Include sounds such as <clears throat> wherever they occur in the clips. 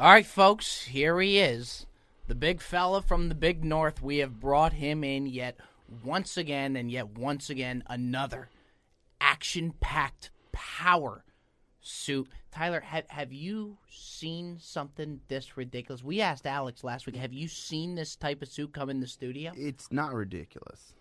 All right, folks, here he is. The big fella from the big north. We have brought him in yet once again, and yet once again, another action packed power suit. Tyler, have, have you seen something this ridiculous? We asked Alex last week, have you seen this type of suit come in the studio? It's not ridiculous.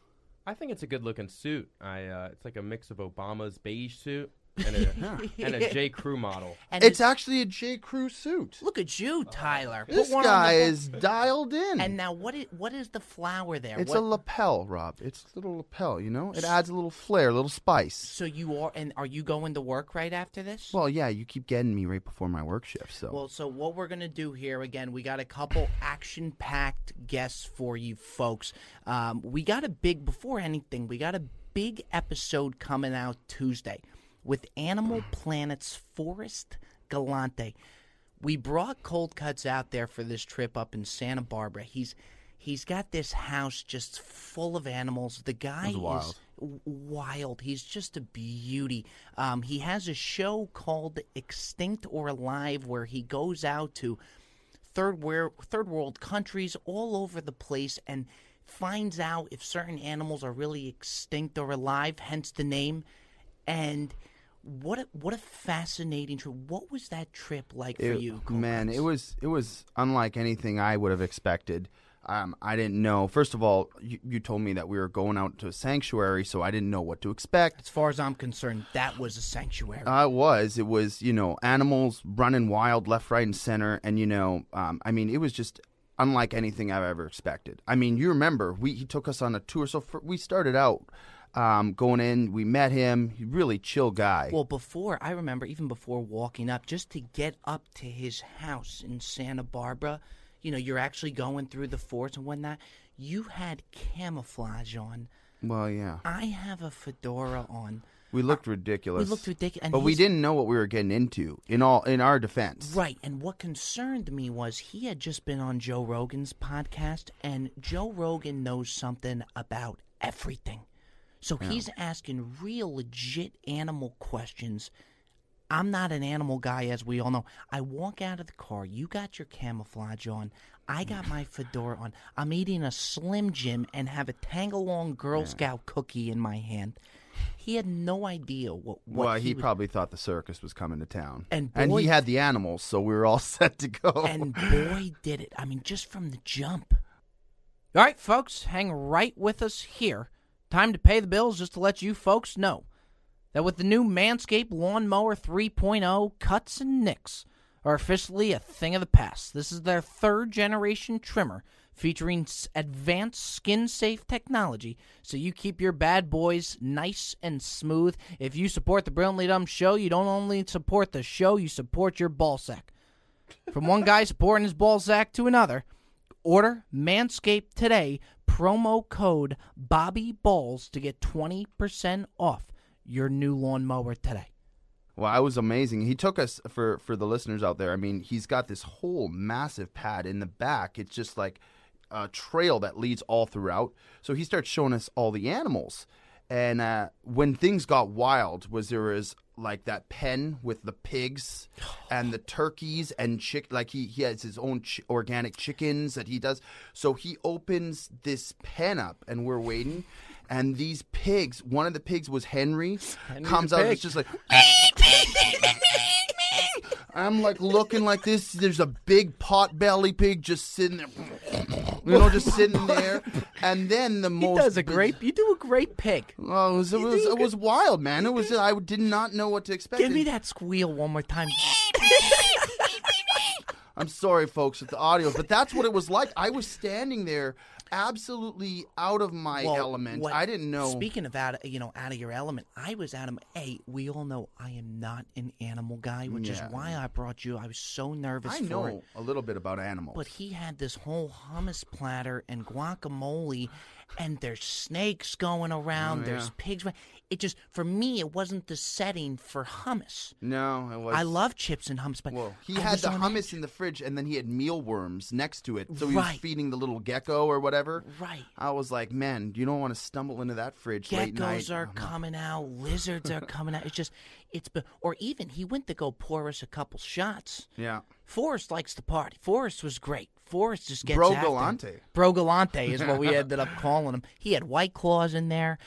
I think it's a good looking suit. I uh, it's like a mix of Obama's beige suit and a, <laughs> and a J. Crew model. And It's it's- actually a J. Crew suit. look at you, Tyler. Put This one on guy the- is dialed in. And now, what is, what is the flower there? it's What- a lapel, Rob. It's a little lapel, you know? It adds a little flair, a little spice. So you are, and are you going to work right after this? Well, yeah, you keep getting me right before my work shift, so. Well, so what we're going to do here again, we got a couple action packed guests for you folks. Um, we got a big, before anything, we got a big episode coming out Tuesday with Animal Planet's Forrest Galante. We brought Cold Cuts out there for this trip up in Santa Barbara. He's he's got this house just full of animals. The guy wild. is wild. He's just a beauty. Um, he has a show called Extinct or Alive where he goes out to third world third world countries all over the place and finds out if certain animals are really extinct or alive. Hence the name. And what a, what a fascinating trip. What was that trip like for It- you, man, it was it was unlike anything I would have expected. Um, I didn't know. First of all, you, you told me that we were going out to a sanctuary, so I didn't know what to expect. As far as I'm concerned, that was a sanctuary. Uh, it was. It was, you know, animals running wild left, right, and center. And, you know, um, I mean, it was just unlike anything I've ever expected. I mean, you remember, we he took us on a tour. So for, we started out um, going in, we met him, really chill guy. Well, before I remember, even before walking up, just to get up to his house in Santa Barbara, you know, you're actually going through the forest and whatnot. You had camouflage on. well, yeah. I have a fedora on. We looked ridiculous. We looked ridiculous, But we didn't know what we were getting into, in all in our defense. Right, and what concerned me was he had just been on Joe Rogan's podcast, and Joe Rogan knows something about everything. So he's asking real legit animal questions. I'm not an animal guy, as we all know. I walk out of the car. You got your camouflage on. I got my <sighs> fedora on. I'm eating a Slim Jim and have a Tagalong Girl Scout cookie in my hand. He had no idea what. what well, he, was- probably thought the circus was coming to town. And and he had the animals, so we were all <laughs> set to go. And boy, did it. I mean, just from the jump. All right, folks, hang right with us here. Time to pay the bills just to let you folks know that with the new Manscaped Lawnmower 3.0, cuts and nicks are officially a thing of the past. This is their third generation trimmer featuring advanced skin safe technology so you keep your bad boys nice and smooth. If you support the Brilliantly Dumb show, you don't only support the show, you support your ballsack. From one guy supporting his ballsack to another, order Manscaped today, promo code Bobby Balls to get 20% off your new lawnmower today. Well, I was amazing. He took us for for the listeners out there. I mean, he's got this whole massive pad in the back. It's just like a trail that leads all throughout. So he starts showing us all the animals. And uh, when things got wild, was there was like that pen with the pigs and the turkeys and chick. Like he he has his own ch- organic chickens that he does. So he opens this pen up, and we're waiting. And these pigs, one of the pigs was Henry, comes out. It's just like. I'm like looking like this. There's a big pot belly pig just sitting there, you know, just <laughs> sitting there. And then the most. He does a great, you do a great pig. Oh, it was it was, it was wild, man. It was I did not know what to expect. Give me that squeal one more time. I'm sorry, folks, with the audio, but that's what it was like. I was standing there, absolutely out of my Well, element. what- I didn't know. Speaking of out, you know, out of your element, I was out of. Hey, we all know I am not an animal guy, which Yeah. is why I brought you. I was so nervous I for know it. a little bit about animals. But he had this whole hummus platter and guacamole, and there's snakes going around. Oh, There's pigs. It just for me it wasn't the setting for hummus. No, it was. I love chips and hummus, but he I had was the on hummus edge. in the fridge, and then he had mealworms next to it. So he was Right. feeding the little gecko or whatever. Right. I was like, man, you don't want to stumble into that fridge late night. Geckos are coming out, lizards are <laughs> coming out. It's just, it's be- or even he went to go pour us a couple shots. Yeah. Forrest likes to party. Forrest was great. Forrest just gets Bro after it. Galante. Bro Galante is what we <laughs> ended up calling him. He had white claws in there.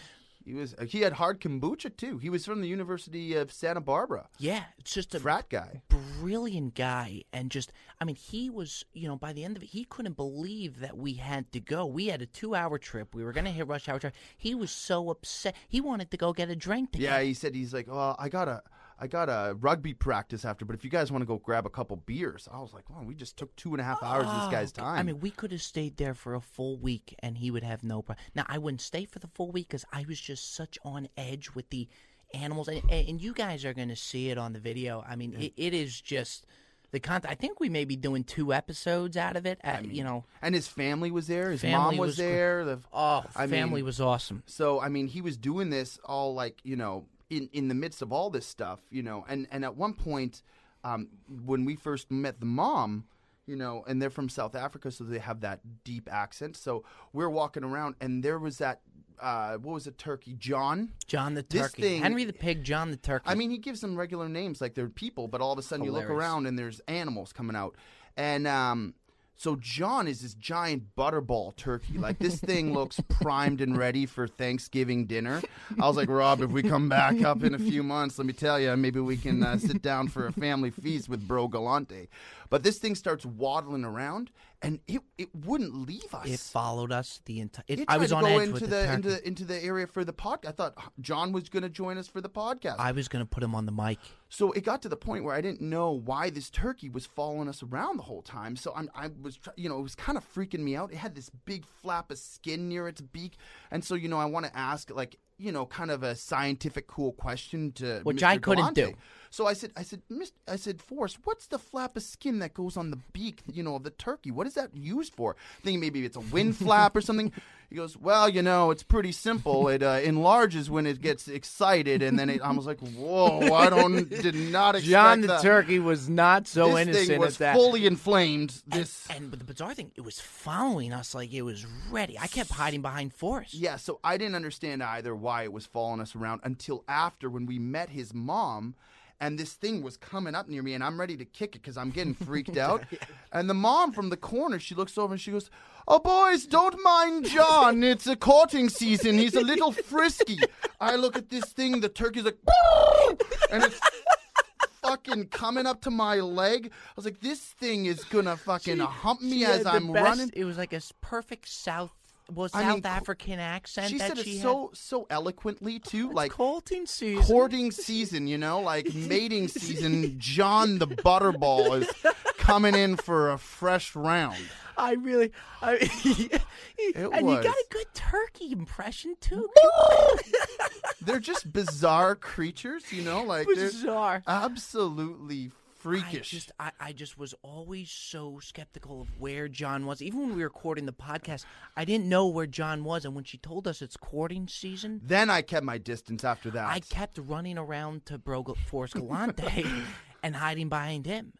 He was. Uh, he had hard kombucha too. He was from the University of Santa Barbara. Yeah, it's just a Frat guy. brilliant guy and just i mean he was you know by the end of it he couldn't believe that we had to go we had a two hour trip we were going to hit rush hour trip he was so upset he wanted to go get a drink Yeah, he said he's like, oh, I got a, I got a rugby practice after, but if you guys want to go grab a couple beers, I was like, well, we just took two and a half hours of this oh, guy's Oh, time. I mean, we could have stayed there for a full week, and he would have no problem. Now, I wouldn't stay for the full week because I was just such on edge with the animals, and, and you guys are going to see it on the video. I mean, it, it is just the content. I think we may be doing two episodes out of it. At, you know, and his family was there. His mom was, was there. The, oh, I family mean, was awesome. So I mean, he was doing this all like you know in in the midst of all this stuff, you know, and and at one point, um, when we first met the mom. You know, and they're from South Africa, so they have that deep accent. So we're walking around, and there was that, uh, what was it, turkey? John? John the This turkey, thing- Henry the pig, John the turkey. I mean, he gives them regular names like they're people, but all of a sudden you look Hilarious. around and there's animals coming out. And um, so John is this giant butterball turkey. Like this thing looks <laughs> primed and ready for Thanksgiving dinner. I was like, Rob, if we come back up in a few months, let me tell you, maybe we can uh, sit down for a family feast with Bro Galante. But this thing starts waddling around, and it it wouldn't leave us. it followed us the entire. I was on edge into with the, the, into the into the area for the podcast. I thought John was going to join us for the podcast. I was going to put him on the mic. So it got to the point where I didn't know why this turkey was following us around the whole time. So I'm, I was, you know, it was kind of freaking me out. It had this big flap of skin near its beak, and so you know, I want to ask like, you know, kind of a scientific, cool question to Which Mr. I couldn't Galante. do. So I said, I said, Mist- I said, Forrest, what's the flap of skin that goes on the beak, you know, of the turkey? What is that used for? Thinking maybe it's a wind <laughs> flap or something. He goes, well, you know, it's pretty simple. It uh, enlarges when it gets excited, and then it, I was like, whoa, I don't, did not expect John the that. turkey was not so this innocent thing was at that. fully inflamed. This, And but the bizarre thing, it was following us like it was ready. I kept hiding behind Forrest. yeah. So I didn't understand either why it was following us around until after when we met his mom. And this thing was coming up near me, and I'm ready to kick it because I'm getting freaked <laughs> out. And the mom from the corner, she looks over and she goes, "Oh, boys, don't mind John. It's a courting season. He's a little frisky." I look at this thing. The turkey's like, <laughs> and it's fucking coming up to my leg. I was like, "This thing is gonna fucking hump me as I'm best- running." It was like a perfect South, well, I South mean, African accent She said it she so so eloquently oh, too, had. like courting season. courting season, you know, like <laughs> mating season. John the Butterball is coming in for a fresh round. I really, I, <laughs> and you got a good turkey impression too. They're just bizarre creatures, you know, like Bizarre. absolutely I freakish. just, I, I just was always so skeptical of where John was. Even when we were recording the podcast, I didn't know where John was. And when she told us it's courting season, then I kept my distance after that. I kept running around to Bro Forrest Galante <laughs> and hiding behind him.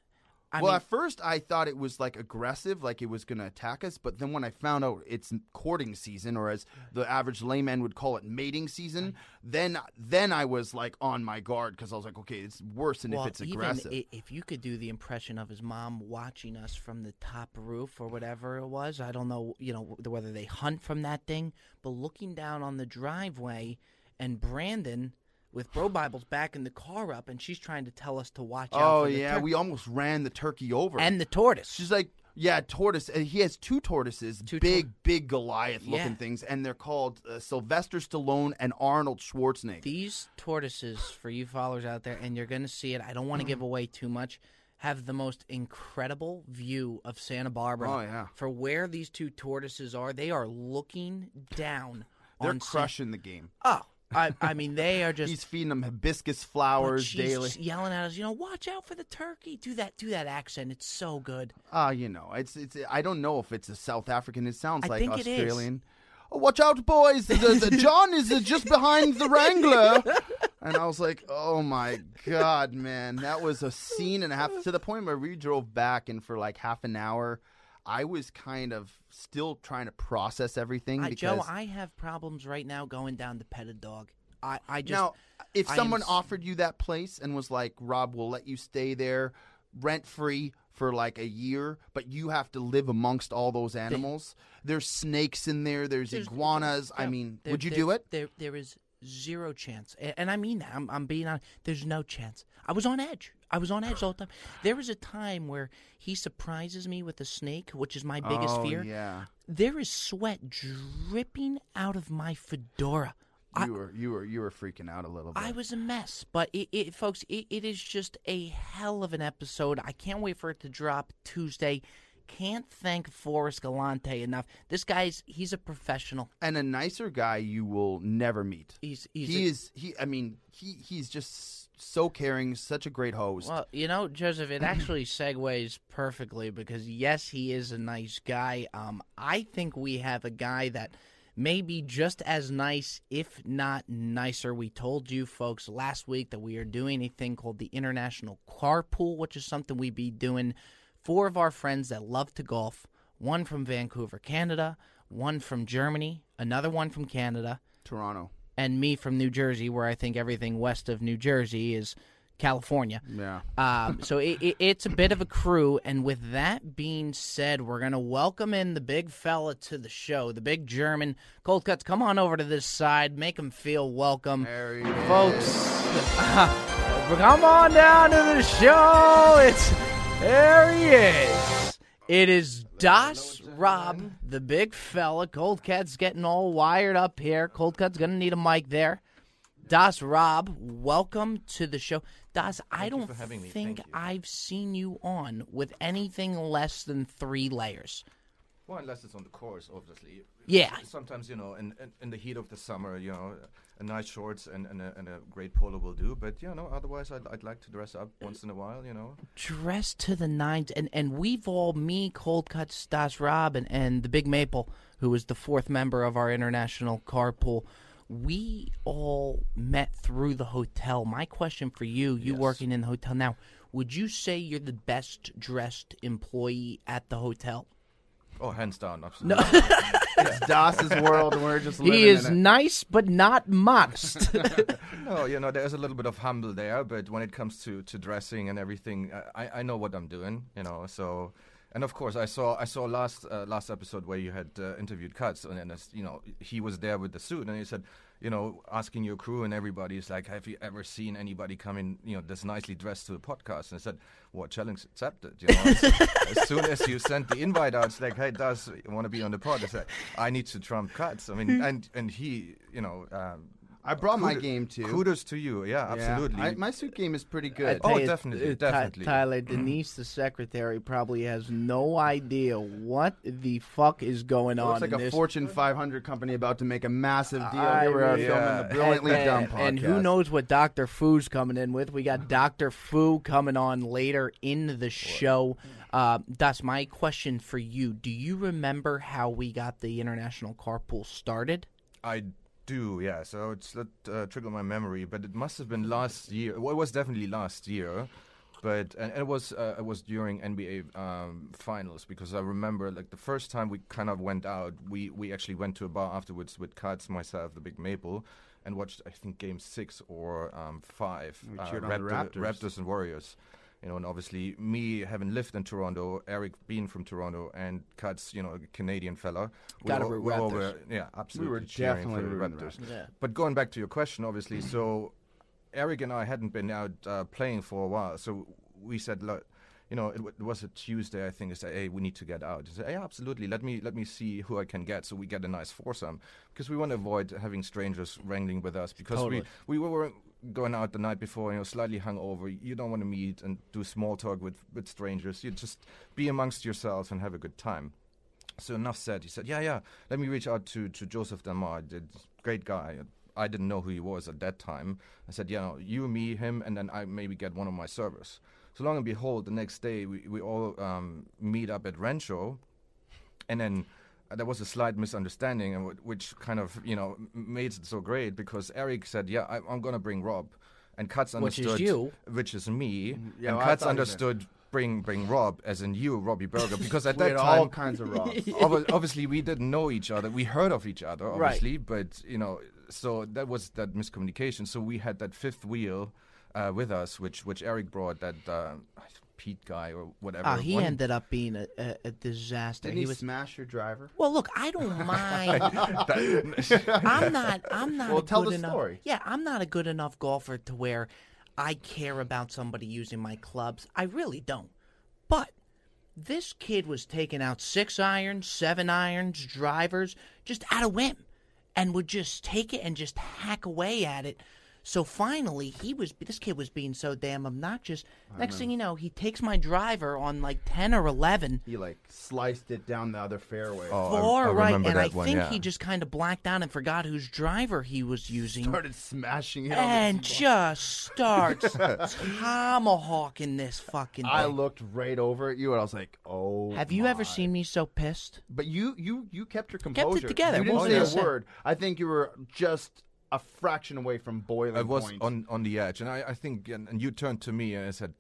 I well, mean, at first I thought it was like aggressive, like it was going to attack us. But then when I found out it's courting season, or as the average layman would call it, mating season, then then I was like on my guard because I was like, okay, it's worse than well, if it's even aggressive. i- if you could do the impression of his mom watching us from the top roof or whatever it was, I don't know, you know, whether they hunt from that thing, but looking down on the driveway and Brandon with Bro Bibles backing the car up, and she's trying to tell us to watch out. oh for the yeah, tur- we almost ran the turkey over. and the tortoise. she's like, yeah, tortoise. And he has two tortoises, Two big, tor- big Goliath-looking Yeah. things, and they're called uh, Sylvester Stallone and Arnold Schwarzenegger. These tortoises, for you followers out there, and you're going to see it. I don't want to give away too much. Have the most incredible view of Santa Barbara. Oh, yeah. For where these two tortoises are, they are looking down. They're on crushing the game. Oh, I, I mean, they are just. He's feeding them hibiscus flowers she's daily. yelling at us. You know, watch out for the turkey. Do that. Do that accent. It's so good. Uh, you know, it's it's. I don't know if it's a South African. It sounds I like think it is. Australian. oh, "Watch out, boys! The, the <laughs> John is uh, just behind the Wrangler." And I was like, "Oh my god, man! That was a scene and a half." To the point where we drove back, and for like half an hour, I was kind of still trying to process everything. I, because Joe, I have problems right now going down to pet a dog. I, I just now, if I someone s- offered you that place and was like, "Rob, we'll let you stay there rent free for like a year, but you have to live amongst all those animals. There's snakes in there. There's, There's- iguanas. I mean, there- would you there- do it? There, there is zero chance, and I mean that. I'm, I'm being honest. There's no chance. I was on edge. I was on edge all the time. There was a time where he surprises me with a snake, which is my biggest oh, fear. Yeah, There is sweat dripping out of my fedora. I- you were you were you were freaking out a little bit. I was a mess, but it, it folks, it, it is just a hell of an episode. I can't wait for it to drop Tuesday. Can't thank Forrest Galante enough. This guy's he's a professional. and a nicer guy you will never meet. He's he's he a- is he. I mean, he he's just so caring, such a great host. Well, you know, Joseph, it actually segues perfectly because yes, he is a nice guy. Um, I think we have a guy that may be just as nice, if not nicer. We told you folks last week that we are doing a thing called the International Carpool, which is something we'd be doing. Four of our friends that love to golf, one from Vancouver, Canada, one from Germany, another one from Canada, Toronto. And me from New Jersey, where I think everything west of New Jersey is California. Yeah. Um, so it, it, it's a bit of a crew. And with that being said, we're going to welcome in the big fella to the show, the big German. Cold Cuts, come on over to this side. Make him feel welcome. There he is. Folks, <laughs> come on down to the show. It's there he is. It is Das Rob, the big fella. Cold Cat's getting all wired up here. Cold Cat's gonna need a mic there. Das Rob, welcome to the show. Das, I don't for having me. think I've seen you on with anything less than three layers. Well, unless it's on the course, obviously. Yeah. Sometimes, you know, in, in, in the heat of the summer, you know, a nice shorts and, and, a, and a great polo will do. But, you know, otherwise, I'd, I'd like to dress up once in a while, you know. Dress to the nines, and and we've all me, Cold Cut, Stas Rob, and, and the Big Maple, who is the fourth member of our international carpool. We all met through the hotel. My question for you, you Yes. working in the hotel now, would you say you're the best dressed employee at the hotel? Oh, hands down, absolutely. <laughs> It's Das's world, and we're just living He is in it. nice, but not modest. <laughs> <laughs> no, you know, there's a little bit of humble there, but when it comes to, to dressing and everything, I, I- I know what I'm doing, you know. So, and of course, I saw I saw last uh, last episode where you had uh, interviewed Cuts, and then it's, you know he was there with the suit, and he said, you know, asking your crew and everybody is like, have you ever seen anybody come in, you know, this nicely dressed to a podcast? And I said, what challenge accepted? You know, <laughs> as, soon as you sent the invite out, it's like, hey, does you want to be on the pod? I said, I need to trump Cuts. I mean, and and he, you know. Um, I brought my kudos- game too. Kudos to you. Yeah, Yeah. absolutely. I, my suit game is pretty good. Oh, you, definitely, uh, Ty- definitely. Tyler, <clears throat> Denise, the secretary, probably has no idea what the fuck is going It on. looks like in a this. Fortune 500 company about to make a massive deal. I Here we are really- filming the Brilliantly and, Dumb podcast. and who knows what Dr. Fu's coming in with? We got Dr. Fu coming on later in the show. Uh, that's my question for you. Do you remember how we got the international carpool started? I do, yeah. So it's let uh, trigger my memory, but it must have been last year. Well, it was definitely last year, but and it was uh, it was during NBA um, finals because I remember like the first time we kind of went out, we we actually went to a bar afterwards with Katz, myself, the Big Maple, and watched I think Game Six or um, Five, uh, cheered on the Raptor- Raptors. Raptors and Warriors. You know, and obviously me having lived in Toronto, Eric being from Toronto, and Katz, you know, a Canadian fella. we Gotta all- root we all Raptors. were- yeah, absolutely. we were cheering definitely for the rooting Raptors. Yeah. But going back to your question, obviously, so Eric and I hadn't been out uh, playing for a while, so we said, look, you know, it, w- it was a Tuesday, I think. I said, hey, we need to get out. He said, yeah, absolutely. Let me let me see who I can get, so we get a nice foursome, because we want to avoid having strangers wrangling with us, because Totally. we we were going out the night before, you know, slightly hungover. You don't want to meet and do small talk with with strangers. You just be amongst yourselves and have a good time. So enough said. He said, "Yeah, yeah. Let me reach out to to Joseph Damar. Great guy. I didn't know who he was at that time. I said, yeah, you, me, him, and then I maybe get one of my servers. So long and behold, the next day we we all um, meet up at Rancho, and then there was a slight misunderstanding, and wh- which kind of you know made it so great because Eric said, "Yeah, I, I'm going to bring Rob," and Cuts Which is you. which is me, yeah, and well, I Cuts thought you meant- understood bring bring Rob as in you, Robbie Berger, because at <laughs> that had all time. kinds of <laughs> obvi- obviously, we didn't know each other. We heard of each other, Right. obviously, but you know, so that was that miscommunication. So we had that fifth wheel uh, with us, which which Eric brought, that uh, Pete guy or whatever. Ah, he One- ended up being a, a, a disaster. Didn't he he, was. smash your driver? Well, look, I don't <laughs> mind. <laughs> I'm not. I'm not. Well, a tell good the enough, story. Yeah, I'm not a good enough golfer to where I care about somebody using my clubs. I really don't. But this kid was taking out six irons, seven irons, drivers, just out of whim, and would just take it and just hack away at it. So finally, he was. This kid was being so damn obnoxious. Next thing you know, he takes my driver on like ten or eleven. He like sliced it down the other fairway. Oh, I- Far I right, remember and I that one, think yeah. he just kind of blacked out and forgot whose driver he was using, Started smashing it. and on the just starts <laughs> tomahawking this fucking. I thing. looked right over at you and I was like, "Oh." Have you ever seen me so pissed? But you, you, you kept your it composure. together, You didn't what say was I a saying? word. I think you were just a fraction away from boiling I was point. on, on the edge, and I, I think, and, and you turned to me and I said,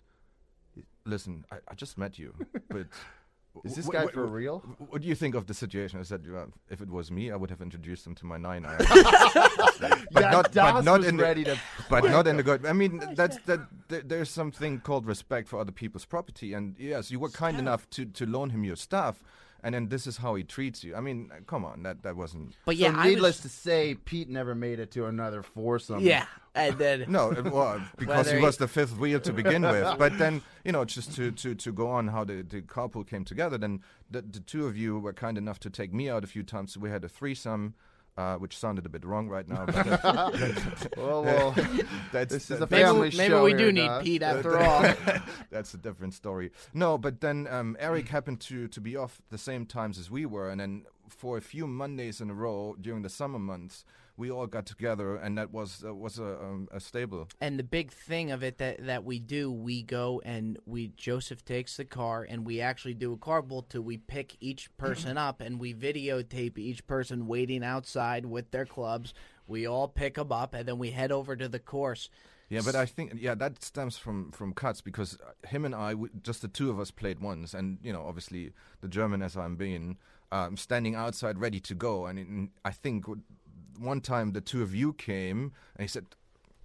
"Listen, I, I just met you, but <laughs> Is this wh- guy wh- for wh- real? What do you think of the situation?" I said, "Well, "If it was me, I would have introduced him to my nine iron, <laughs> but yeah, not, Das but not was in the, ready to. <laughs> but not in the good. I mean, that's that. There, there's something called respect for other people's property, and yes, you were kind enough to to loan him your stuff." And then this is how he treats you. I mean, uh, come on, that that wasn't. But yeah, I needless was, to say, Pete never made it to another foursome. yeah, and then <laughs> No, it was <laughs> because he he- was the fifth wheel to begin with. <laughs> But then, you know, just to, to, to go on how the, the carpool came together, then the, the two of you were kind enough to take me out a few times. So we had a threesome, uh, which sounded a bit wrong right now. But that- <laughs> Well, well, <laughs> that's, This is a maybe, family maybe show we here, do need Das. Pete after all. <laughs> that's a different story. No, but then um, Eric happened to, to be off the same times as we were. And then for a few Mondays in a row during the summer months, we all got together, and that was uh, was a, um, a stable. And the big thing of it that, that we do, we go and we Joseph takes the car and we actually do a carpool till we pick each person up and we videotape each person waiting outside with their clubs. We all pick them up and then we head over to the course. Yeah, but I think yeah that stems from from cuts because him and I, we, just the two of us played once, and you know obviously the German as I'm being, um, standing outside ready to go, and in, I think one time the two of you came and he said.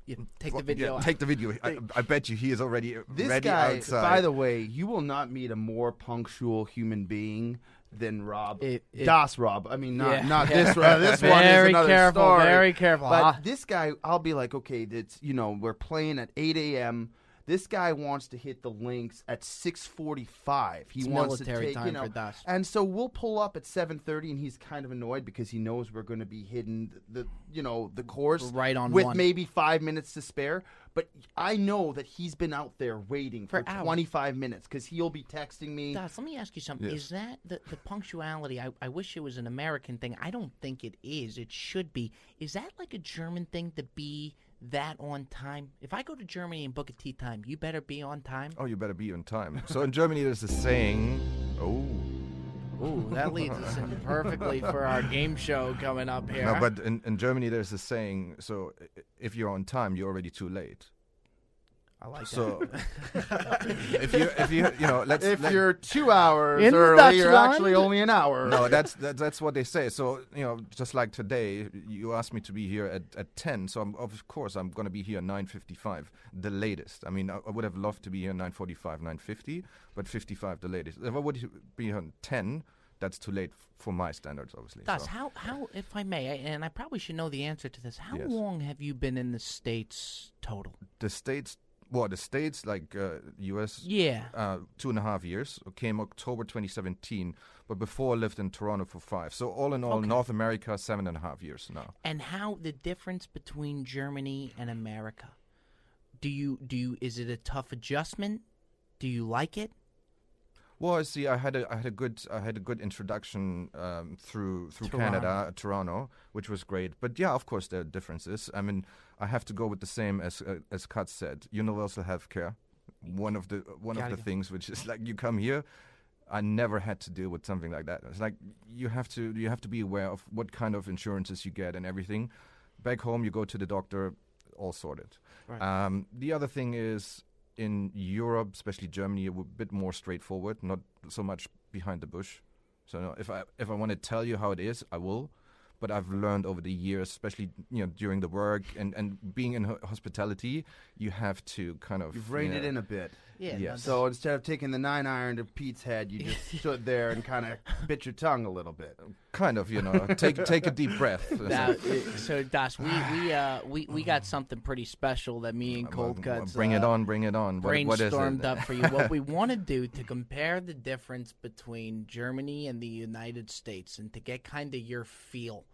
You take the video. Yeah, take the video. I, I bet you he is already uh, this ready guy. outside. By the way, you will not meet a more punctual human being than Rob. It- it- das Rob. I mean, not Yeah. not <laughs> this. Rob. This one is Very another careful, story. very careful. But Ah. this guy, I'll be like, okay, it's you know, we're playing at 8 a.m. This guy wants to hit the links at 6:45. He It's wants military to take, time you know, for Das. and so we'll pull up at 7:30, and he's kind of annoyed because he knows we're going to be hitting the, you know, the course Right on with one. maybe five minutes to spare. But I know that he's been out there waiting for, For 25 minutes because he'll be texting me. Das, let me ask you something. Yes. Is that the, the punctuality? I, I wish it was an American thing. I don't think it is. It should be. Is that like a German thing to be that on time? If I go to Germany and book a tea time, you better be on time. oh, you better be on time. So in Germany, there's a saying. Oh. Ooh, that leads us in <laughs> perfectly for our game show coming up here. No, but in, in Germany, there's a saying. So if you're on time, you're already too late. I like So <laughs> if you if you you know let's if let- you're two hours In early, you're Dutchland? actually only an hour. no that's that, that's what they say. So you know just like today, you asked me to be here at, at ten. So I'm, of course I'm going to be here nine fifty five, the latest. I mean I, I would have loved to be here nine forty five, nine fifty, but fifty five the latest. If I would be here on ten, that's too late f- for my standards, obviously. Das, so. how, how, if I may, I- and I probably should know the answer to this, how Yes. long have you been in the States total? The states, well, the states like uh, U.S. Yeah. uh, two and a half years. Came October 2017, but before I lived in Toronto for five. So all in all, Okay. North America seven and a half years now. and how the difference between Germany and America. Do you do you is it a tough adjustment? Do you like it? Well, I see. I had a I had a good I had a good introduction um, through through Toronto. Canada, uh, Toronto, which was great. But yeah, of course there are differences. I mean, I have to go with the same as uh, as Kat said. Universal healthcare, one of the one of Gotta the things which is <laughs> like you come here. I never had to deal with something like that. It's like you have to you have to be aware of what kind of insurances you get and everything. Back home, you go to the doctor, all sorted. Right. Um, the other thing is in Europe, especially Germany, a bit more straightforward, not so much behind the bush. So no, if I if I want to tell you how it is, I will. But I've learned over the years, especially you know during the work and, and being in hospitality, you have to kind of You've you reined it in a bit. Yeah. Yeah, no, So instead of taking the nine iron to Pete's head, you just <laughs> stood there and kind of bit your tongue a little bit. kind of you know take take a deep breath. <laughs> Now, so Das, we we uh we, we got <sighs> something pretty special that me and Cold Cuts bring it uh, on, bring it on. What, what is brainstormed it? up for you. <laughs> What we want to do to compare the difference between Germany and the United States, and to get kind of your feel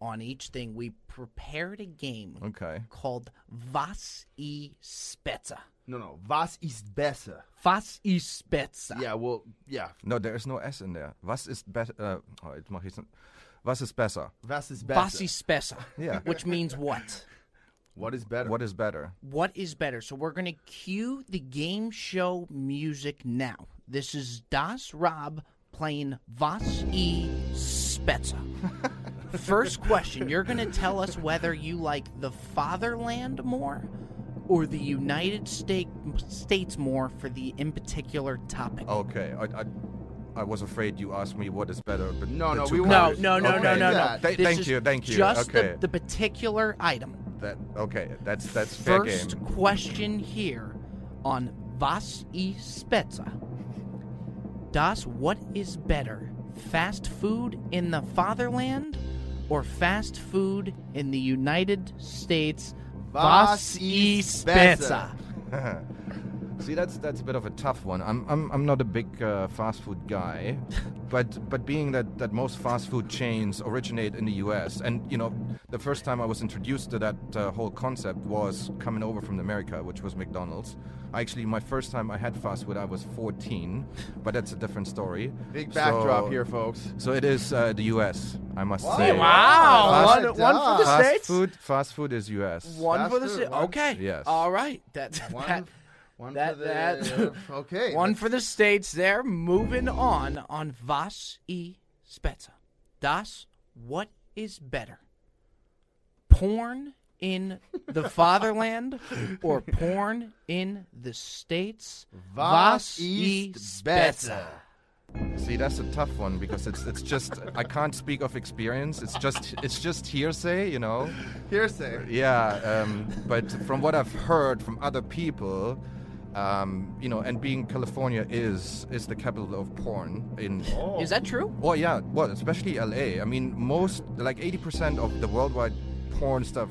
on each thing, we prepared a game Okay. called Was i Spezza. No, no. Was ist besser? Was i besser? Yeah, well, yeah. No, there is no S in there. Was ist besser? Uh, oh, jetzt mach ich's n- Was ist besser? Was ist besser? Was i besser? Yeah. Which means what? What is better? What is better? What is better? So we're going to cue the game show music now. This is Das Rob playing Was i besser. <laughs> First question You're going to tell us whether you like the fatherland more or the United States States more for the in particular topic. Okay. I, I, I was afraid you asked me what is better, but No, no, we No, colors. no, no, no, Okay. no, no. that. Th- This thank you, thank you. Just okay. the, the particular item. that okay. That's that's fair First game. question here on Was i Spezza. Das, what is better? Fast food in the fatherland or fast food in the United States? Was ist besser? See, that's that's a bit of a tough one. I'm I'm I'm not a big uh, fast food guy, <laughs> but but being that that most fast food chains originate in the U.S. and you know the first time I was introduced to that uh, whole concept was coming over from America, which was McDonald's. Actually, my first time I had fast food, I was 14, but that's a different story. Big backdrop here, folks. So it is uh, the U.S. I must Wow. say. Wow, Fast one, one for the Fast States, food, fast food is U.S. one Fast for the food, States. Okay, Yes. all right. That's One, that, one that- for the, that- <laughs> okay. One for the states there. Moving on on Was i Spezza. Das, what is better? Porn in the <laughs> fatherland or porn in the states? Was i ist besser? See, that's a tough one because it's it's just I can't speak of experience. It's just it's just hearsay, you know. Hearsay. Yeah, um, but from what I've heard from other people, um, you know, and being California is is the capital of porn in. Is that true? Well, yeah, well, especially LA. I mean, most like 80% of the worldwide porn stuff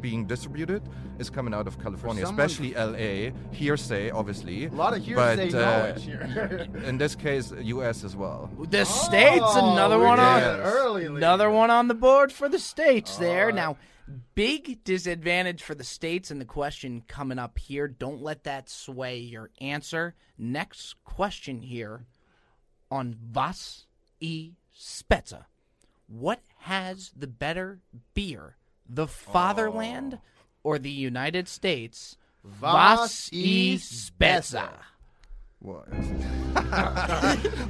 being distributed is coming out of California, someone- especially LA. Hearsay, obviously. A lot of hearsay but, uh, knowledge here. <laughs> in this case, U.S. as well. The states, Oh, another one on early. Another one on the board for the states there. right. Now, big disadvantage for the states and the question coming up here. Don't let that sway your answer. Next question here on Was i Spezza. What has the better beer, the fatherland oh. or the United States? Was ist besser? What? <laughs>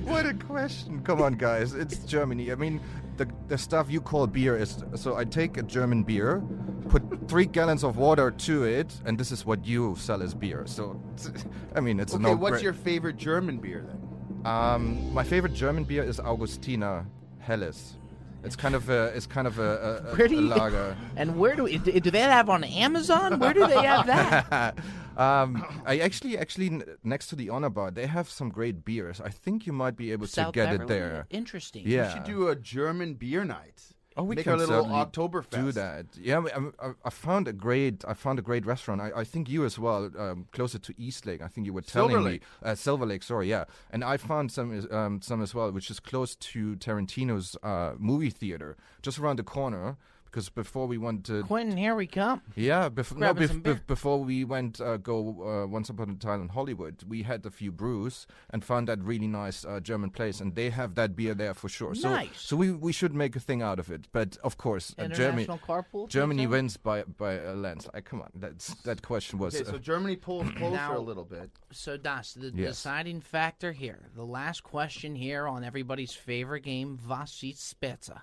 what a question! Come on, guys, it's Germany. I mean, the the stuff you call beer is so. I take a German beer, put three <laughs> gallons of water to it, and this is what you sell as beer. So, <laughs> I mean, it's Okay, no. what's your favorite German beer then? Um, my favorite German beer is Augustiner Helles. It's kind of a it's kind of a, a, a, Where do a you- lager. <laughs> And where do do they have on Amazon? Where do they have that? Um, I actually, actually, next to the Honor Bar, they have some great beers. I think you might be able South to get Beverly. it there. Interesting. Yeah. We should do a German beer night. Oh, we Make can a little certainly Oktoberfest. do that. Yeah, I, I, I found a great, I found a great restaurant. I, I think you as well, um, closer to East Lake. I think you were telling Silver me uh, Silver Lake. Sorry, yeah. And I found some, um, some as well, which is close to Tarantino's uh, movie theater, just around the corner. Because before we went to Quentin, here we come. yeah, bef- no, bef- some beer. bef- before we went uh, go uh, once upon a time in Hollywood, we had a few brews and found that really nice uh, German place, and they have that beer there for sure. So, Nice. so we we should make a thing out of it. But of course, uh, Germany International carpool. Germany pizza? wins by by a landslide. Come on, that's that question was. Okay, so uh, Germany pulls closer Now- a little bit. So, Das, the Yes. deciding factor here, the last question here on everybody's favorite game, Was ist Spezza?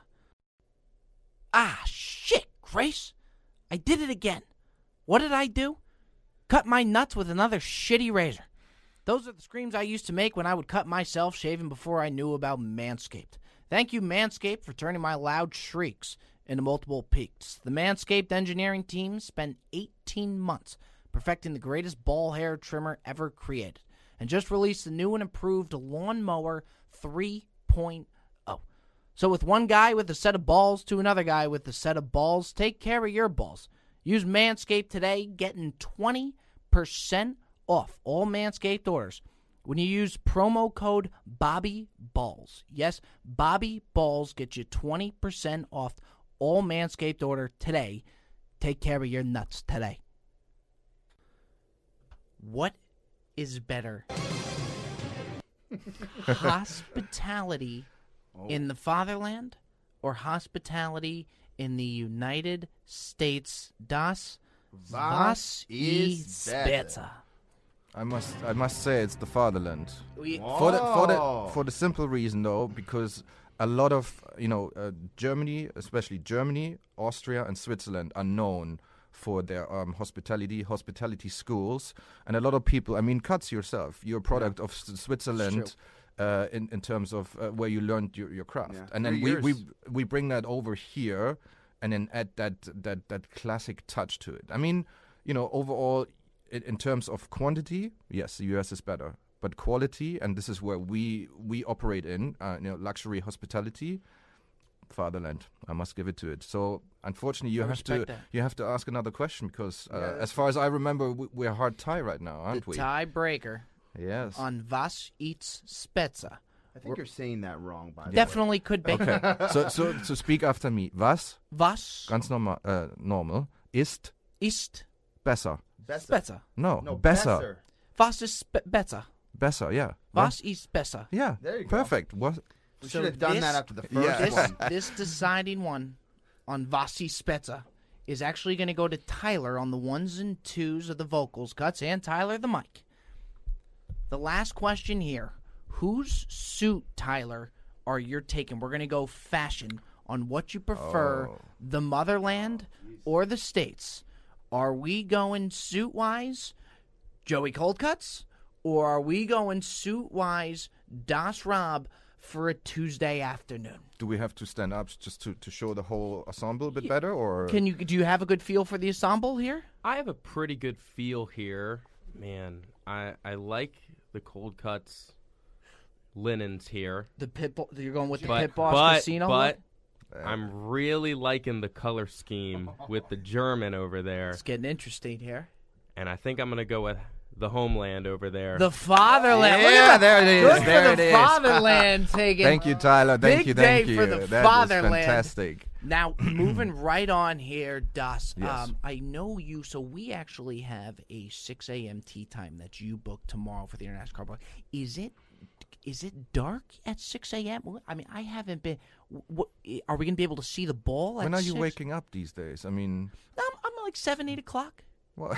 Ah, shit, Grace! I did it again. What did I do? Cut my nuts with another shitty razor. Those are the screams I used to make when I would cut myself shaving before I knew about Manscaped. Thank you, Manscaped, for turning my loud shrieks into multiple peaks. The Manscaped engineering team spent 18 months perfecting the greatest ball hair trimmer ever created and just released the new and improved Lawnmower 3.0. So, with one guy with a set of balls to another guy with a set of balls, take care of your balls. Use Manscaped today, getting 20% off all Manscaped orders when you use promo code Bobby Balls. Yes, Bobby Balls get you 20% off all Manscaped order today. Take care of your nuts today. What is better? <laughs> hospitality in the fatherland or hospitality in the United States? Das was ist ist besser? besser? I must I must say it's the fatherland. We- for the for Oh. the for the simple reason though because a lot of you know uh, Germany especially Germany Austria and Switzerland are known for their um, hospitality hospitality schools and a lot of people I mean cuts yourself you're a product of S- Switzerland uh, in in terms of uh, where you learned your, your craft Yeah. and then we, we we bring that over here and then add that that that classic touch to it I mean you know overall in, in terms of quantity, yes, the US is better. But quality, and this is where we we operate in, uh, you know, luxury hospitality, fatherland. I must give it to it. So unfortunately, you I have to that. you have to ask another question because, uh, Yeah. as far as I remember, we, we're hard tie right now, aren't the we? tiebreaker yes. on Was eats Spezza. I think you're saying that wrong, by the way. Definitely could be. okay. so <laughs> so so speak after me. Was Was ganz normal uh, normal ist ist besser? Besser. Spezza? No, No, besser. Was ist spe- besser? Besser. Yeah. Was ist besser? Yeah. There you go. Perfect. Was We So should have done this- that after the first Yeah. This, one. this deciding one on Vasi Spezza is actually going to go to Tyler on the ones and twos of the vocals cuts and Tyler the mic. The last question here Whose suit, Tyler, are you taking? We're going to go fashion on what you prefer Oh. the motherland or the states. Are we going suit wise, Joey Coldcuts? Or are we going suit wise, Das Rob, for a Tuesday afternoon? do we have to stand up just to, to show the whole ensemble a bit better, or Can you do you have a good feel for the ensemble here? I have a pretty good feel here, man. I I like the cold cuts, linens here, The pit you're going with the but pit boss but casino. but look? I'm really liking the color scheme with the German over there, it's getting interesting here. and I think I'm gonna go with the homeland over there. The fatherland. Look Yeah, at there it is, Good there for it the is. fatherland <laughs> taking. Thank you, Tyler. Thank Big you, thank day you. for the That is fatherland. fantastic. Now, <clears throat> moving right on here, Das. Yes. Um, I know you. So we actually have a 6 a.m. tea time that you booked tomorrow for the International Car Park. Is it? Is it dark at 6 a.m.? I mean, I haven't been. What, are we going to be able to see the ball? When at are you 6? waking up these days? I mean, I'm, I'm like seven, eight o'clock. Well,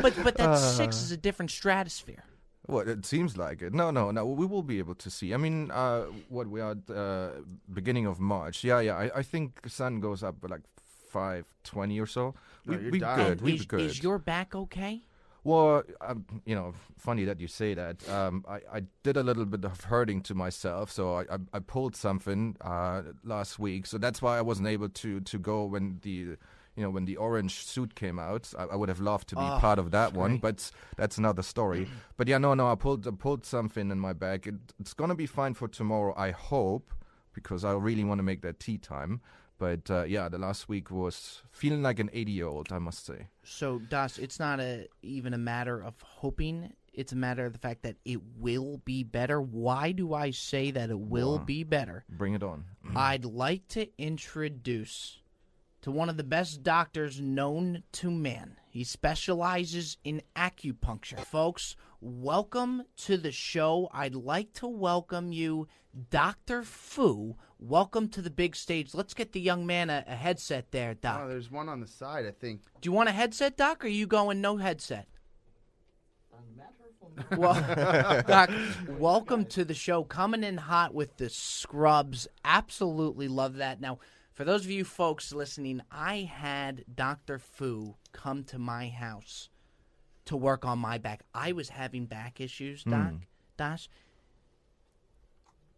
But but that <laughs> six is a different stratosphere. well, it seems like it. No, no, no. We will be able to see. I mean, uh, what we are at, uh, beginning of March. Yeah, yeah. I, I think sun goes up like five twenty or so. We, No, you're we dying. good. And We is, good. is your back okay? Well, um, you know, funny that you say that. Um, I, I did a little bit of hurting to myself, so I, I, I pulled something uh, last week. So that's why I wasn't able to, to go when the, you know, when the orange suit came out. I, I would have loved to be Oh, part of that one, great. but that's another story. <clears throat> but yeah, no, no, I pulled I pulled something in my back. It, it's gonna be fine for tomorrow, I hope, because I really want to make that tea time. But uh, yeah, the last week was feeling like an 80 year old, I must say. So Das, it's not a even a matter of hoping. It's a matter of the fact that it will be better. Why do I say that it will Wow. be better? Bring it on. I'd like to introduce to one of the best doctors known to man. He specializes in acupuncture. Folks, welcome to the show. I'd like to welcome you, Dr. Fu. Welcome to the big stage. Let's get the young man a, a headset there, Doc. Oh, there's one on the side, I think. Do you want a headset, Doc, or are you going no headset? <laughs> Well, Doc, welcome to the show. Coming in hot with the scrubs. Absolutely love that. Now, for those of you folks listening, I had Dr. Fu come to my house to work on my back. I was having back issues, hmm. Doc. Dash.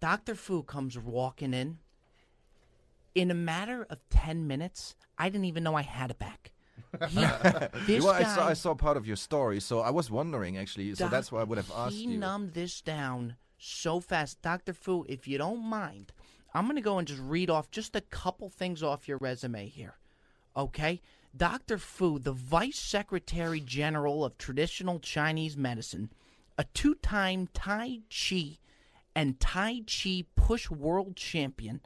Dr. Fu comes walking in. In a matter of 10 minutes, I didn't even know I had a back. <laughs> He, this well, I guy, saw, I saw part of your story, so I was wondering actually. So that's why I would have asked he you. numbed this down so fast. Dr. Fu, if you don't mind, I'm going to go and just read off just a couple things off your resume here. Okay? Dr. Fu, the Vice Secretary General of Traditional Chinese Medicine, a two time Tai Chi and Tai Chi Push World Champion,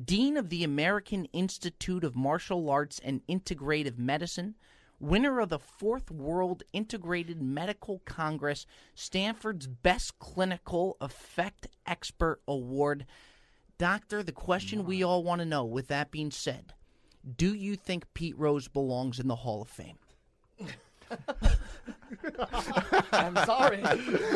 Dean of the American Institute of Martial Arts and Integrative Medicine, winner of the Fourth World Integrated Medical Congress, Stanford's Best Clinical Effect Expert Award. Doctor, the question we all want to know, with that being said, do you think Pete Rose belongs in the Hall of Fame? <laughs> <laughs> I'm sorry.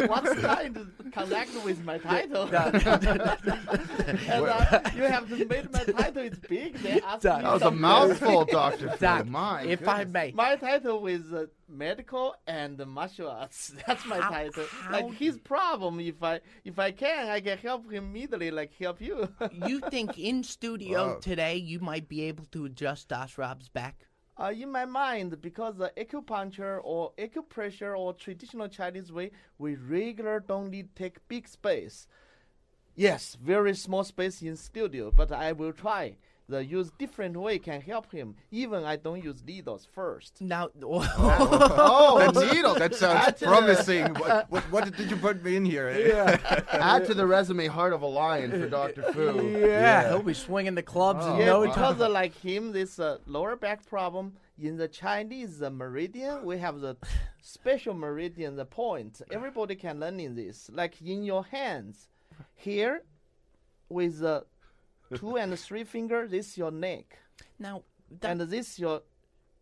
What's trying to connect with my title? <laughs> and uh, you have to make my title is big. They ask me Doc. That was a mouthful, <laughs> Doctor. Doc, My if I may. My title is uh, medical and martial arts. That's my How- title. how Like his problem, if I if I can, I can help him immediately. Like help you. you think in studio Wow. today you might be able to adjust Das Rob's back? Uh, in my mind, because the acupuncture or acupressure or traditional Chinese way, we regular don't need take big space. Yes, very small space in studio, but I will try. The use different way can help him. Even I don't use needles first. Now, <laughs> Oh, the needle. That sounds promising. what, what, what did you put me in here? <laughs> Add to the resume heart of a lion for Doctor Fu. yeah, he'll be swinging the clubs in Oh, Yeah, no wow. time. because uh, like him, this uh, lower back problem in the Chinese uh, meridian, we have the special meridian, the point. Everybody can learn in this. Like in your hands, here, with the two and three finger, this your neck, Now, that, and this your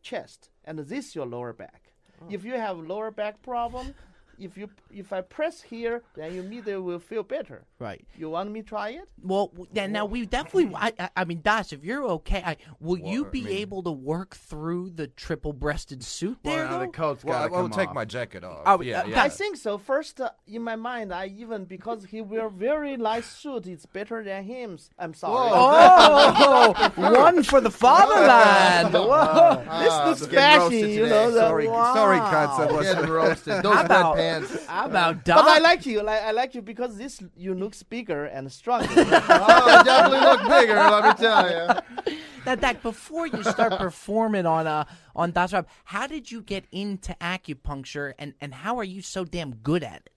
chest, and this your lower back. Oh. If you have lower back problem, if you if I press here, then you immediately will feel better. right. You want me to try it? Well, w- yeah, now we definitely. I, I, I mean, Das, if you're okay, I, will you Well, I be mean- able to work through the triple-breasted suit there? now the though? coat's Well, I gotta will come take off. my jacket off. Oh, yeah, uh, yeah. I think so. First, uh, in my mind, I even because he wear very nice suit, it's better than him. I'm sorry. Oh, <laughs> one for the fatherland. Whoa. this Ah, looks getting roasted fashy, you know. The, sorry, sorry, Katz. That Wow. was Getting roasted. Those How red about- pants. <laughs> How about but I like you. Like, I like you because this you looks bigger and stronger. <laughs> Oh, definitely look bigger. Let me tell you. Now, Doc, before you start performing on uh on Das Rob, how did you get into acupuncture, and and how are you so damn good at it?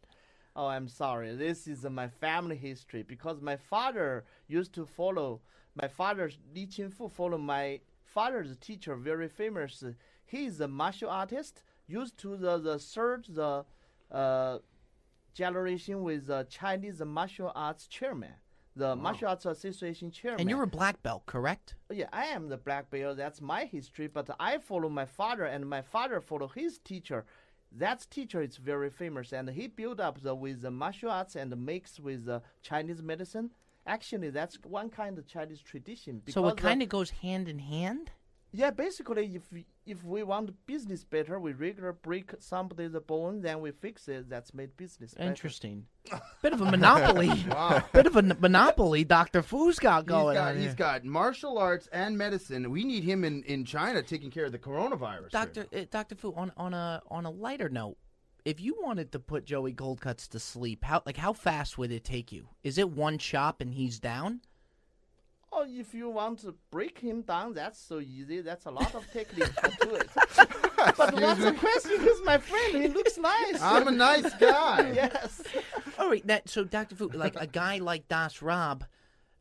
oh, I'm sorry. This is uh, my family history because my father used to follow. My father Li Qinfu follow my father's teacher, very famous. He is a martial artist. Used to the the third the uh, generation with the Chinese martial arts chairman, the martial arts association chairman. And you're a black belt, correct? Yeah, I am the black belt. That's my history. But I follow my father, and my father follow his teacher. That teacher is very famous, and he built up the with the martial arts and mix with the Chinese medicine. Actually, that's one kind of Chinese tradition. So it kind of goes hand in hand. Yeah, basically, if we, if we want business better, we regular break somebody's bone, then we fix it. That's made business better. Interesting. <laughs> Bit of a monopoly. Wow. Bit of a n- monopoly. Doctor Fu's got He's going got, on he's here. got martial arts and medicine. We need him in, in China taking care of the coronavirus. Doctor uh, Doctor Fu, on on a on a lighter note, if you wanted to put Joey Coldcuts to sleep, how like how fast would it take you? Is it one chop and he's down? Oh, if you want to break him down, that's so easy. That's a lot of technique to do it. <laughs> but what's the question? He's my friend. He looks nice. I'm a nice guy. <laughs> yes. All right, that so Doctor Fu, like a guy like Das Rob,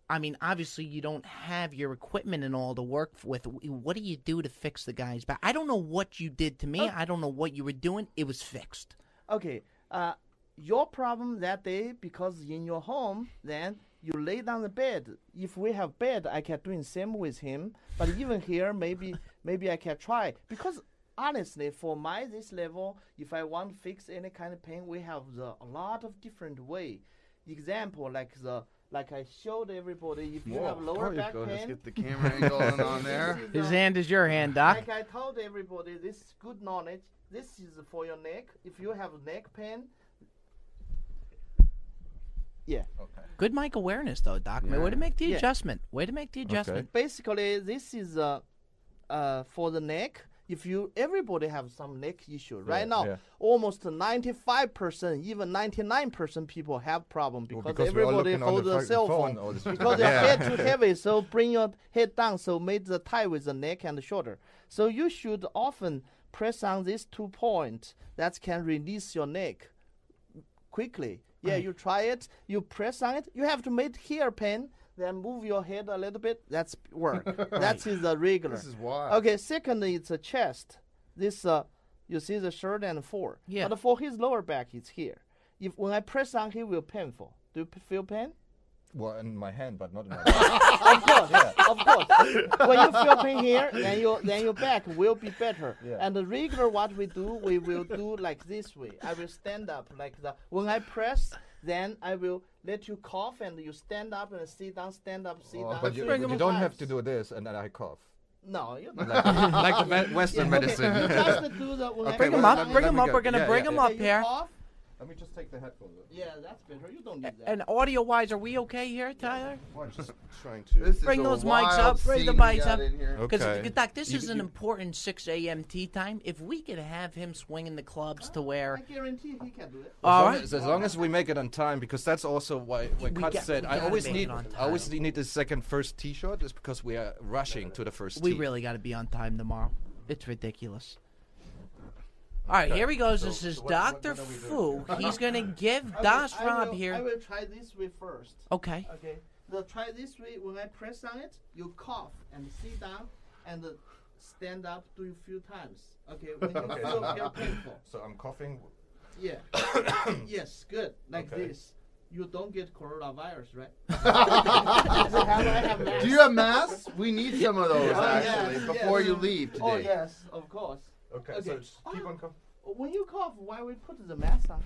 I mean, obviously you don't have your equipment and all to work with. What do you do to fix the guy's back? I don't know what you did to me. I don't know what you were doing. It was fixed. Okay, uh, your problem that day because in your home, then you lay down the bed. If we have bed, I can do the same with him. But even here, maybe <laughs> maybe I can try because honestly, for my this level, if I want to fix any kind of pain, we have the, a lot of different way. Example like the like I showed everybody, if you have lower Oh, you back go. Let's pain, Get the camera angle in <laughs> on there. His hand is your hand, Doc. like I told everybody, this is good knowledge. This is for your neck. If you have neck pain, yeah. Okay. Good mic awareness, though, Doc. Man, Way to make the Yeah. adjustment. Way to make the adjustment. Basically, this is uh, uh, for the neck. If you everybody have some neck issue right Yeah, now, yeah. almost 95%, even 99% people have problem Well, because, because we're all everybody looking on hold the the cell phone phone all the because your Yeah. head too <laughs> heavy. So bring your head down. So make the tie with the neck and the shoulder. So you should often press on these two points. That can release your neck quickly. Yeah, you try it. You press on it. You have to make here pain. Then move your head a little bit. That's work. <laughs> That is the regular. This is why. Okay. second it's a chest. This uh, you see the shirt and four. Yeah. But for his lower back, it's here. If when I press on, he will painful. Do you p- feel pain? Well, in my hand, but not in my. <laughs> of course, Yeah. of course. when you feel pain here, then your then your back will be better. Yeah. And the regular what we do, we will do like this way. I will stand up like that. When I press, then I will let you cough and you stand up and sit down, stand up, sit Oh, down. but you, three you don't have to times. do this, and then I cough. No, you don't. Like, <laughs> like the ve- Western <laughs> Yeah, medicine. Okay. Just do the, when I Bring him well, up. on Bring it, him me up. go- We're gonna yeah, bring yeah, him yeah. up you here. cough. Let me just take the headphones off. Yeah, that's better. You don't need that. And audio wise, are we okay here, Tyler? I'm just <laughs> trying to. This is Bring a those mics wild up, bring the scene we mics got up. in here. Because, Okay. Doc, this You- is an you- important 6 a.m. tea time. If we could have him swinging the clubs to where I where. guarantee he can do it. All as, long right. as, as long as we make it on time, because that's also why when We Kat got- said we I gotta always make need it on I always need the second first tee shot is because we are rushing to the first We tee. really got to be on time tomorrow. It's ridiculous. All right, here he goes. this is what- what- Dr. what Fu. He's going <laughs> to give I will- Das I Rob will- here. I will try this way first. Okay. Okay. The try this way. When I press on it, you cough and sit down and uh, stand up. Do a few times. Okay. When you <laughs> Okay, feel so- feel painful. So I'm coughing. Yeah. <coughs> yes. Good. Like Okay. this. You don't get coronavirus, right? <laughs> Have I have masks? Do you have masks? We need some of those Oh, actually yes, before yes. you leave today. Oh yes, of course. Okay, Okay. so just keep on ah, coughing. When you cough, why we put the mask on?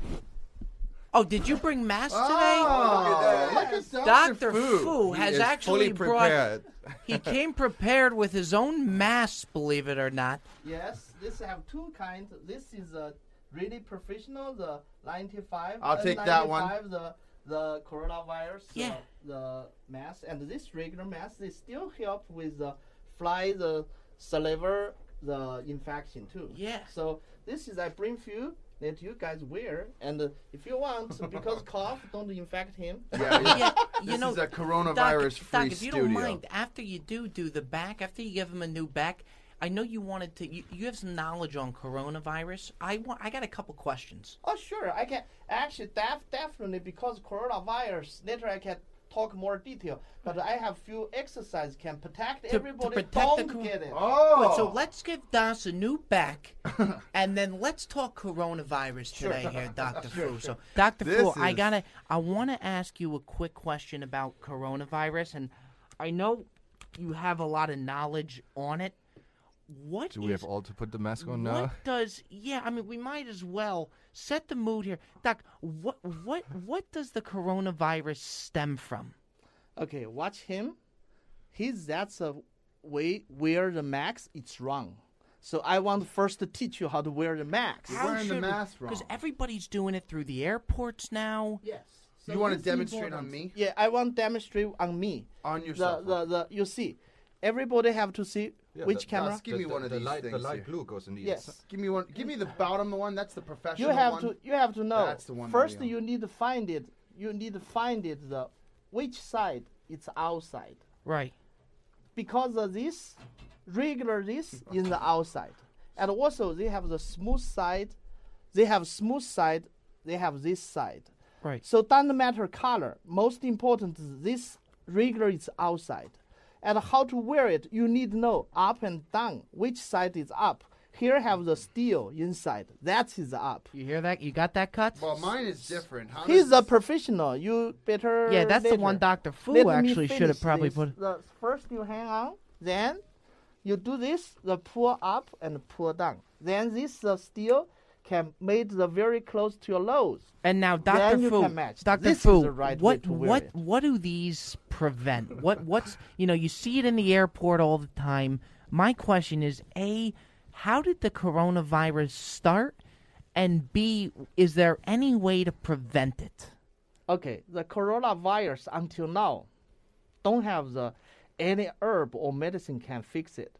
Oh, did you bring masks ah, today? Oh, look at Dr. Dr. Fu. Fu has actually brought. He came prepared with his own masks, believe it or not. Yes, this have two kinds. This is a really professional, the 95. I'll uh, take that one. N95, The the coronavirus. Yeah. The, the mask and this regular mask, they still help with the fly the saliva the infection too. Yeah. So this is I bring few that you guys wear, and uh, if you want, because <laughs> cough don't infect him. Yeah, <laughs> yeah. Yeah, you This know, is a Doc, coronavirus-free Doc, if you studio. don't mind, after you do do the back, after you give him a new back, I know you wanted to. You, you have some knowledge on coronavirus. I want. I got a couple questions. Oh, sure. I can actually def- definitely because coronavirus. Later, I can talk more detail. But I have few exercises can protect to everybody. protect the don't cor- get it. Oh, Good, so let's give Das a new back, <laughs> and then let's talk coronavirus today here, <laughs> Doctor Fu. So, Doctor This Fu, I gotta. I want to ask you a quick question about coronavirus, and I know you have a lot of knowledge on it. What Do we is- have all to put the mask on what does yeah? I mean, we might as well set the mood here, Doc. What what what does the coronavirus stem from? Okay, watch him. He's that's a way wear the mask. It's wrong. So I want first to teach you how to wear the mask. You're wearing the mask wrong. Because everybody's doing it through the airports now. Yes. You want to demonstrate on me? Yeah, I want to demonstrate on me. On The, yourself. the, the, you see, everybody have to see Yeah, which the- camera. Gus, give me one of the these light, The light here. blue goes in the Yes. Give me one. Give me the bottom one. That's the professional you have one. to you have to know That's the one first you need to find it you need to find it the which side it's outside Right. because of this regular this <laughs> in the outside and also they have the smooth side they have smooth side they have this side Right. so doesn't matter color most important is this regular is outside. And how to wear it, you need to know up and down which side is up. Here have the steel inside. That is up. You hear that? You got that cut? Well, mine is different. How He's does a professional. You better. yeah, that's the one Dr. Fu Let me actually should have finish probably this. put. The first you hang on, then you do this, the pull up and pull down. Then this uh, steel can made the very close to your lows. And now, Dr. Fu. Dr. Fu, right what what what do these prevent? what what's you know you see it in the airport all the time. My question is a, how did the coronavirus start, and b, is there any way to prevent it? Okay, the coronavirus until now don't have the any herb or medicine can fix it.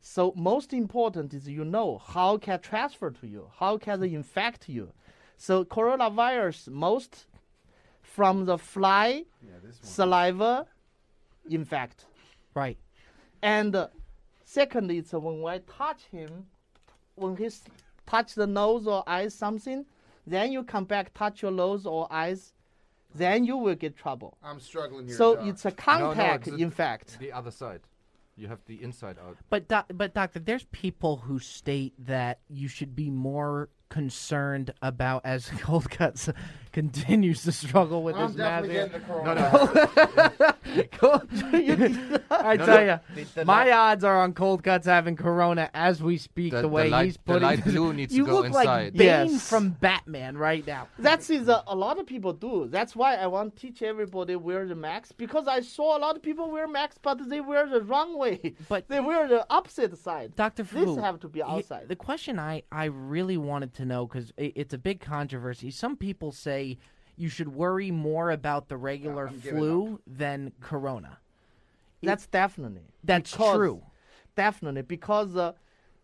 So most important is you know how can transfer to you, how can they infect you. So coronavirus most from the fly, saliva, infect. Right. And uh, second is when I touch him, when he touch the nose or eyes something, then you come back touch your nose or eyes, then you will get trouble. I'm struggling here. So Doc. it's a No, no, contact it's- in fact. The other side. You have the inside out. But doc, but doctor, there's people who state that you should be more concerned about as <laughs> Cold Cuts continues to struggle with I'm this mask. definitely getting the. <laughs> I No, tell no, you, the- the my odds are on Cold Cuts having Corona as we speak. The, The- the way light- he's the putting light blue needs to you go look like inside. Bane Yes. from Batman right now. That is a, a lot of people do. That's why I want to teach everybody wear the mask because I saw a lot of people wear masks, but they wear the wrong way. But- they wear the opposite side. Doctor This Fu, have to be y- outside. The question I, I really wanted to know because it, it's a big controversy. Some people say you should worry more about the regular flu than Corona. That's definitely. That's because- true. Definitely, because uh,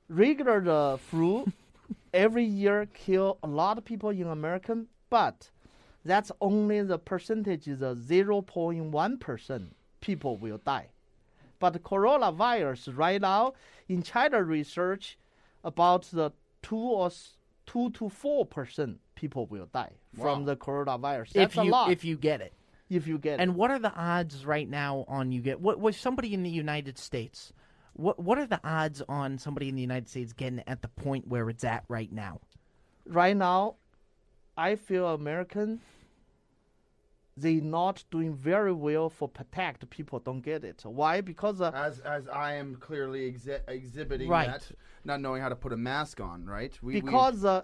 regular the flu <laughs> every year kill a lot of people in America, but that's only the percentage is zero point one percent people will die. But coronavirus right now in China research about the two or two to four percent people will die from Wow. the coronavirus. That's If a you lot. if you get it. if you get it. And what are the odds right now on you get what was somebody in the United States? What what are the odds on somebody in the United States getting at the point where it's at right now? right now, I feel American. They not doing very well for protect people don't get it. Why? Because uh, as as I am clearly exhi- exhibiting Right. that, not knowing how to put a mask on, right? We, we- because uh,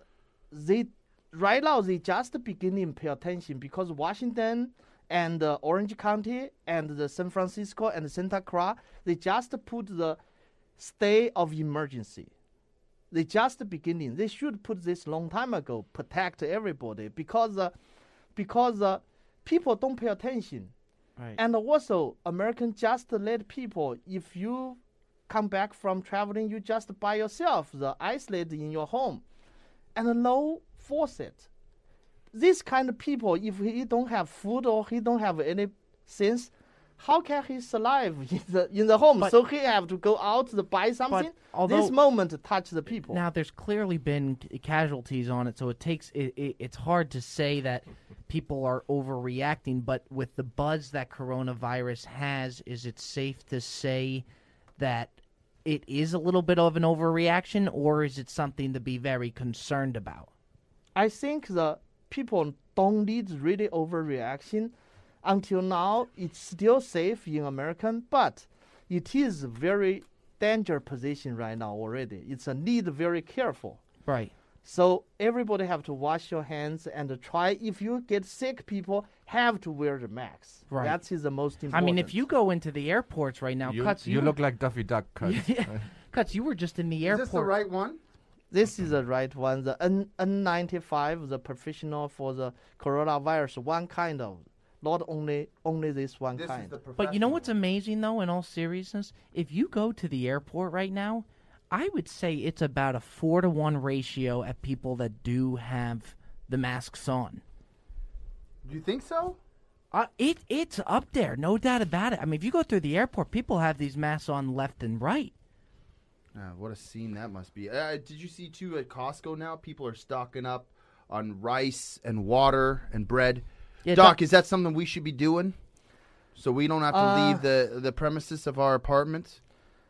they right now they just beginning to pay attention because Washington and uh, Orange County and the San Francisco and Santa Clara they just put the state of emergency. They just beginning. They should put this long time ago. Protect everybody because uh, because uh, people don't pay attention. Right. And also, American just let people, if you come back from traveling, you just by yourself, the isolate in your home, and no force it. This kind of people, if he don't have food or he don't have any sense, how can he survive <laughs> in the in the home? But- so he have to go out to buy something. although- this moment touch the people. Now, there's clearly been casualties on it, so it takes it, it, it's hard to say that people are overreacting. But with the buzz that coronavirus has, is it safe to say that it is a little bit of an overreaction, or is it something to be very concerned about? I think the people don't need really overreaction. Until now, it's still safe in American, but it is very danger position right now already. It's a need very careful. Right. So everybody have to wash your hands and try. If you get sick, people have to wear the mask. Right. That is the most important. I mean, if you go into the airports right now, you, cuts you you look like Daffy Duck <laughs> cuts. Yeah. cuts. You were just in the is airport. this the right one? This is the right one. The N N95, the professional for the coronavirus, one kind of, not only only this one This kind. But you know what's amazing though, in all seriousness, if you go to the airport right now, I would say it's about a four to one ratio at people that do have the masks on. Do you think so? Uh, it it's up there, no doubt about it. I mean, if you go through the airport, people have these masks on left and right. Ah, what a scene that must be. Uh, did you see too at Costco now? People are stocking up on rice and water and bread. Yeah, Doc, Doc- is that something we should be doing? So we don't have to Uh, leave the the premises of our apartment.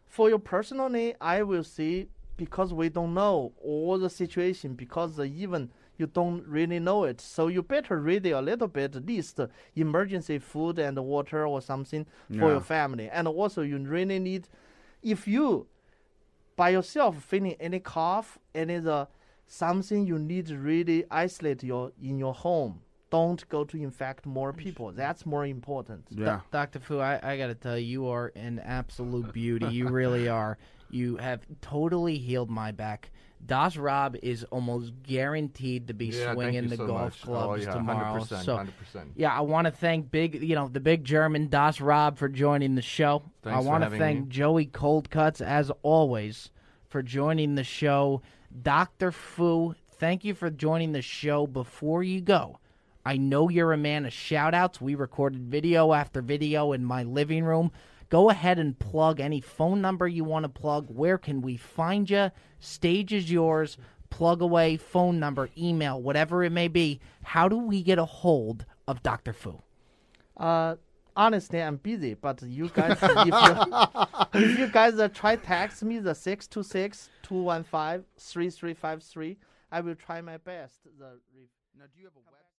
For you personally, I will see because we don't know all the situation because uh, even you don't really know it, so you better read it a little bit, at least uh, emergency food and water or something for Yeah. your family. And also, you really need, if you by yourself feeling any cough, any the something you need to really isolate your in your home. Don't go to infect more people. Mm-hmm. That's more important. Yeah. Dr. Fu, I, I got to tell you, you are an absolute beauty. You really <laughs> are. You have totally healed my back. Das Rob is almost guaranteed to be Yeah, thank swinging you the so golf much. Oh, clubs oh, yeah, tomorrow. 100%, so, 100%. yeah, I want to thank big, you know, the big German Das Rob for joining the show. Thanks I for want to having thank me. Joey Coldcuts as always for joining the show. Dr. Fu, thank you for joining the show. Before you go, I know you're a man of shout outs. We recorded video after video in my living room. Go ahead and plug any phone number you want to plug. Where can we find you? Stage is yours. Plug away, phone number, email, whatever it may be. How do we get a hold of Dr. Fu? Uh, honestly, I'm busy, but you guys, if you, <laughs> if you guys uh, try text me the 626-215-3353, I will try my best. The Now, do you have a website?